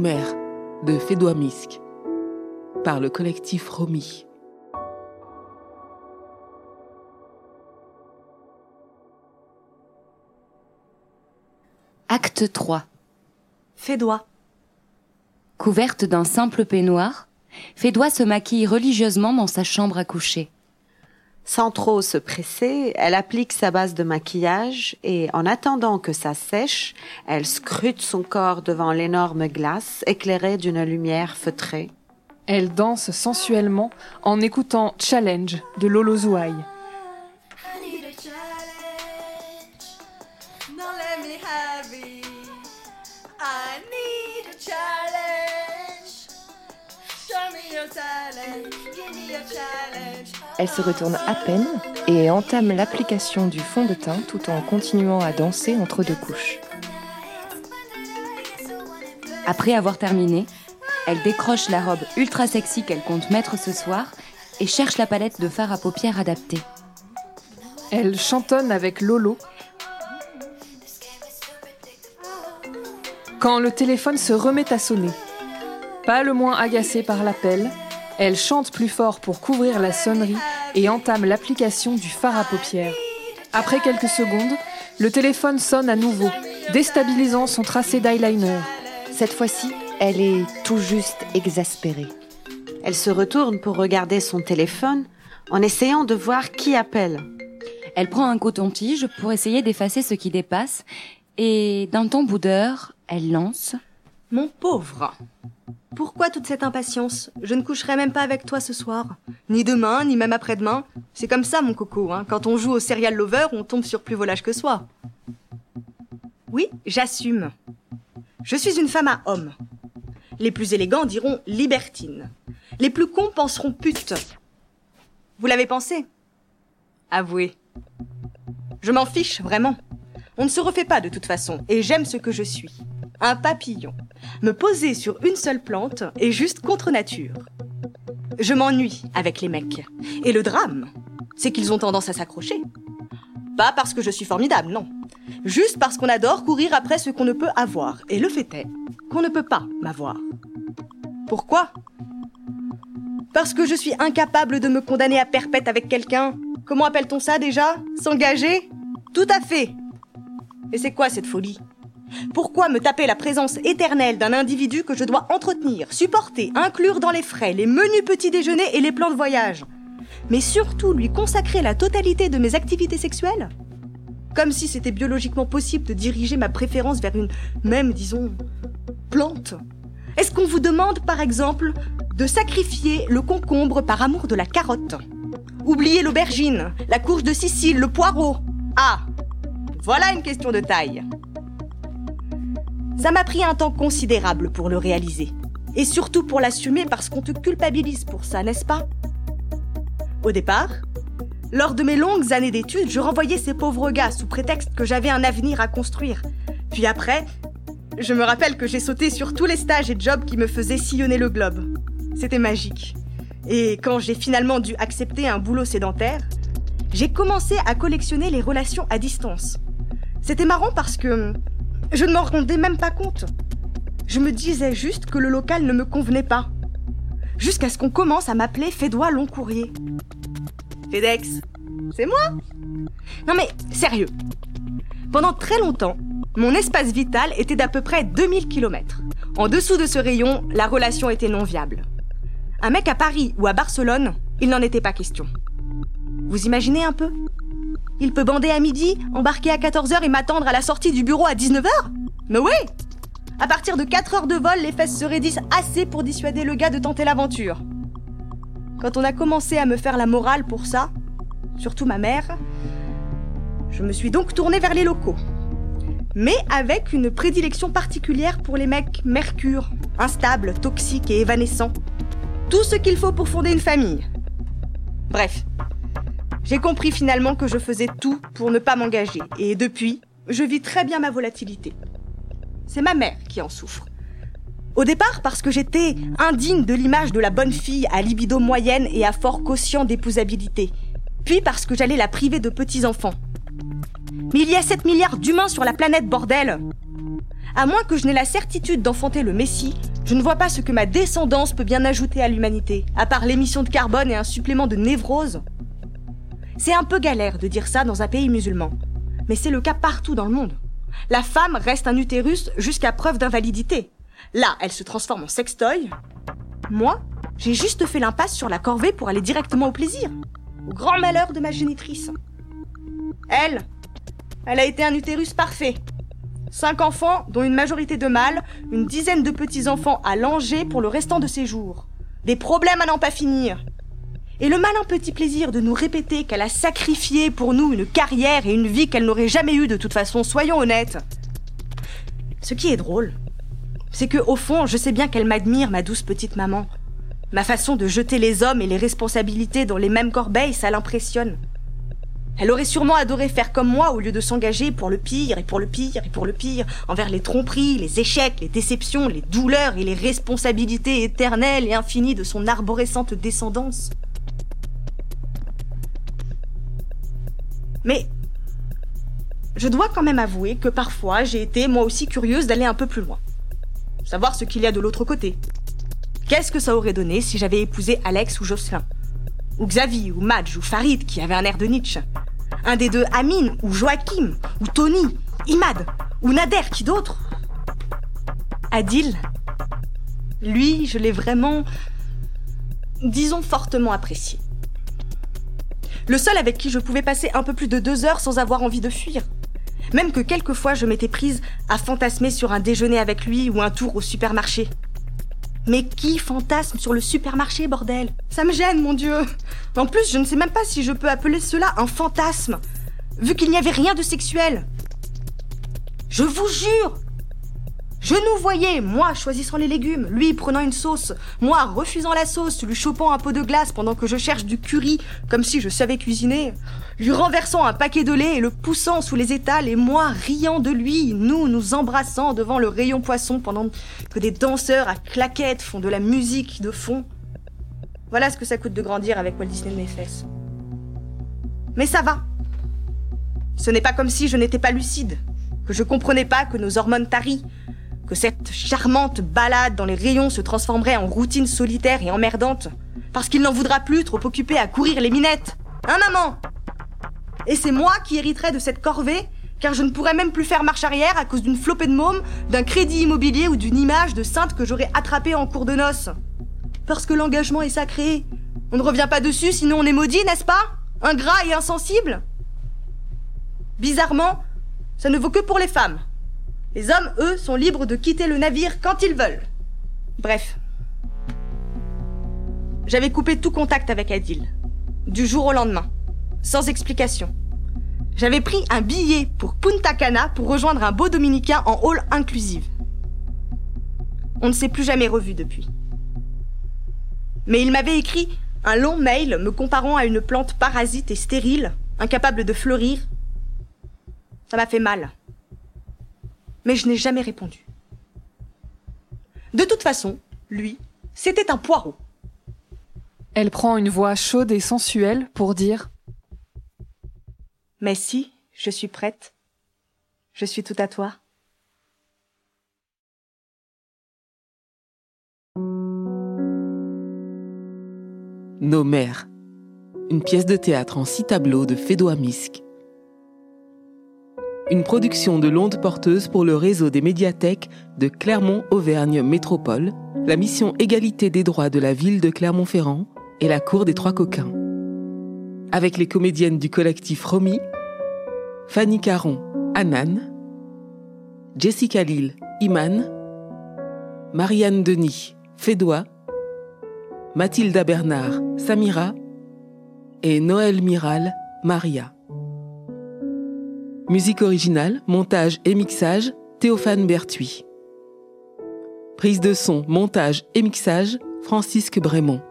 Nos mères de Fédois Misk par le collectif Romy. Acte 3 Fédois. Couverte d'un simple peignoir, Fédois se maquille religieusement dans sa chambre à coucher. Sans trop se presser, elle applique sa base de maquillage et, en attendant que ça sèche, elle scrute son corps devant l'énorme glace éclairée d'une lumière feutrée. Elle danse sensuellement en écoutant Challenge de Lolo Zouaï. Elle se retourne à peine et entame l'application du fond de teint tout en continuant à danser entre deux couches. Après avoir terminé, elle décroche la robe ultra sexy qu'elle compte mettre ce soir et cherche la palette de fard à paupières adaptée. Elle chantonne avec Lolo. Quand le téléphone se remet à sonner, pas le moins agacée par l'appel, elle chante plus fort pour couvrir la sonnerie et entame l'application du fard à paupières. Après quelques secondes, le téléphone sonne à nouveau, déstabilisant son tracé d'eyeliner. Cette fois-ci, elle est tout juste exaspérée. Elle se retourne pour regarder son téléphone en essayant de voir qui appelle. Elle prend un coton-tige pour essayer d'effacer ce qui dépasse et d'un ton boudeur, elle lance Mon pauvre, pourquoi toute cette impatience? Je ne coucherai même pas avec toi ce soir. Ni demain, ni même après-demain. C'est comme ça, mon coco. Hein. Quand on joue au serial lover, on tombe sur plus volage que soi. Oui, j'assume. Je suis une femme à homme. Les plus élégants diront libertine. Les plus cons penseront pute. Vous l'avez pensé? Avouez. Je m'en fiche, vraiment. On ne se refait pas de toute façon, et j'aime ce que je suis un papillon, me poser sur une seule plante est juste contre nature. Je m'ennuie avec les mecs. Et le drame, c'est qu'ils ont tendance à s'accrocher. Pas parce que je suis formidable, non. Juste parce qu'on adore courir après ce qu'on ne peut avoir. Et le fait est qu'on ne peut pas m'avoir. Pourquoi? Parce que je suis incapable de me condamner à perpète avec quelqu'un. Comment appelle-t-on ça déjà? S'engager? Tout à fait. Et c'est quoi cette folie? Pourquoi me taper la présence éternelle d'un individu que je dois entretenir, supporter, inclure dans les frais, les menus petits déjeuners et les plans de voyage? Mais surtout lui consacrer la totalité de mes activités sexuelles? Comme si c'était biologiquement possible de diriger ma préférence vers une même, disons, plante. Est-ce qu'on vous demande, par exemple, de sacrifier le concombre par amour de la carotte? Oublier l'aubergine, la courge de Sicile, le poireau? Ah! Voilà une question de taille ça m'a pris un temps considérable pour le réaliser. Et surtout pour l'assumer parce qu'on te culpabilise pour ça, n'est-ce pas? Au départ, lors de mes longues années d'études, je renvoyais ces pauvres gars sous prétexte que j'avais un avenir à construire. Puis après, je me rappelle que j'ai sauté sur tous les stages et jobs qui me faisaient sillonner le globe. C'était magique. Et quand j'ai finalement dû accepter un boulot sédentaire, j'ai commencé à collectionner les relations à distance. C'était marrant parce que je ne m'en rendais même pas compte. Je me disais juste que le local ne me convenait pas. Jusqu'à ce qu'on commence à m'appeler Fédois Long Courrier. FedEx, c'est moi Non mais, sérieux. Pendant très longtemps, mon espace vital était d'à peu près 2000 km. En dessous de ce rayon, la relation était non viable. Un mec à Paris ou à Barcelone, il n'en était pas question. Vous imaginez un peu? Il peut bander à midi, embarquer à 14h et m'attendre à la sortie du bureau à 19h Mais oui À partir de 4 heures de vol, les fesses se raidissent assez pour dissuader le gars de tenter l'aventure. Quand on a commencé à me faire la morale pour ça, surtout ma mère, je me suis donc tournée vers les locaux. Mais avec une prédilection particulière pour les mecs mercure, instables, toxiques et évanescents. Tout ce qu'il faut pour fonder une famille. Bref, j'ai compris finalement que je faisais tout pour ne pas m'engager. Et depuis, je vis très bien ma volatilité. C'est ma mère qui en souffre. Au départ, parce que j'étais indigne de l'image de la bonne fille à libido moyenne et à fort quotient d'épousabilité. Puis parce que j'allais la priver de petits-enfants. Mais il y a 7 milliards d'humains sur la planète, bordel À moins que je n'ai la certitude d'enfanter le Messie, je ne vois pas ce que ma descendance peut bien ajouter à l'humanité, à part l'émission de carbone et un supplément de névrose. C'est un peu galère de dire ça dans un pays musulman, mais c'est le cas partout dans le monde. La femme reste un utérus jusqu'à preuve d'invalidité. Là, elle se transforme en sextoy. Moi, j'ai juste fait l'impasse sur la corvée pour aller directement au plaisir. Au grand malheur de ma génitrice. Elle, elle a été un utérus parfait. Cinq enfants, dont une majorité de mâles, une dizaine de petits-enfants à langer pour le restant de ses jours. Des problèmes à n'en pas finir. Et le malin petit plaisir de nous répéter qu'elle a sacrifié pour nous une carrière et une vie qu'elle n'aurait jamais eue de toute façon, soyons honnêtes. Ce qui est drôle, c'est que au fond, je sais bien qu'elle m'admire, ma douce petite maman. Ma façon de jeter les hommes et les responsabilités dans les mêmes corbeilles, ça l'impressionne. Elle aurait sûrement adoré faire comme moi au lieu de s'engager pour le pire et pour le pire et pour le pire, envers les tromperies, les échecs, les déceptions, les douleurs et les responsabilités éternelles et infinies de son arborescente descendance. Mais je dois quand même avouer que parfois j'ai été moi aussi curieuse d'aller un peu plus loin. Savoir ce qu'il y a de l'autre côté. Qu'est-ce que ça aurait donné si j'avais épousé Alex ou Jocelyn? Ou Xavier, ou Madge, ou Farid qui avait un air de Nietzsche? Un des deux Amine, ou Joachim, ou Tony, Imad, ou Nader, qui d'autre? Adil Lui, je l'ai vraiment, disons, fortement apprécié. Le seul avec qui je pouvais passer un peu plus de deux heures sans avoir envie de fuir. Même que quelquefois je m'étais prise à fantasmer sur un déjeuner avec lui ou un tour au supermarché. Mais qui fantasme sur le supermarché, bordel? Ça me gêne, mon Dieu En plus, je ne sais même pas si je peux appeler cela un fantasme, vu qu'il n'y avait rien de sexuel. Je vous jure je nous voyais, moi choisissant les légumes, lui prenant une sauce, moi refusant la sauce, lui chopant un pot de glace pendant que je cherche du curry, comme si je savais cuisiner, lui renversant un paquet de lait et le poussant sous les étals, et moi riant de lui, nous nous embrassant devant le rayon poisson pendant que des danseurs à claquettes font de la musique de fond. Voilà ce que ça coûte de grandir avec Walt Disney de mes fesses. Mais ça va. Ce n'est pas comme si je n'étais pas lucide, que je comprenais pas que nos hormones tarient, que cette charmante balade dans les rayons se transformerait en routine solitaire et emmerdante, parce qu'il n'en voudra plus trop occupé à courir les minettes. Hein, maman? Et c'est moi qui hériterai de cette corvée, car je ne pourrais même plus faire marche arrière à cause d'une flopée de mômes, d'un crédit immobilier ou d'une image de sainte que j'aurais attrapée en cours de noces. Parce que l'engagement est sacré. On ne revient pas dessus, sinon on est maudit, n'est-ce pas? Ingrat et insensible? Bizarrement, ça ne vaut que pour les femmes. Les hommes, eux, sont libres de quitter le navire quand ils veulent. Bref. J'avais coupé tout contact avec Adil. Du jour au lendemain. Sans explication. J'avais pris un billet pour Punta Cana pour rejoindre un beau dominicain en hall inclusive. On ne s'est plus jamais revu depuis. Mais il m'avait écrit un long mail me comparant à une plante parasite et stérile, incapable de fleurir. Ça m'a fait mal mais je n'ai jamais répondu. De toute façon, lui, c'était un poireau. Elle prend une voix chaude et sensuelle pour dire Mais si, je suis prête. Je suis tout à toi. Nos mères. Une pièce de théâtre en six tableaux de Fédois Misk une production de l'onde porteuse pour le réseau des médiathèques de Clermont-Auvergne Métropole, la mission égalité des droits de la ville de Clermont-Ferrand et la Cour des Trois Coquins. Avec les comédiennes du collectif Romy, Fanny Caron, Anan, Jessica Lille, Iman, Marianne Denis, Fédois, Mathilda Bernard, Samira et Noël Miral, Maria. Musique originale, montage et mixage, Théophane Berthuis. Prise de son, montage et mixage, Francisque Brémond.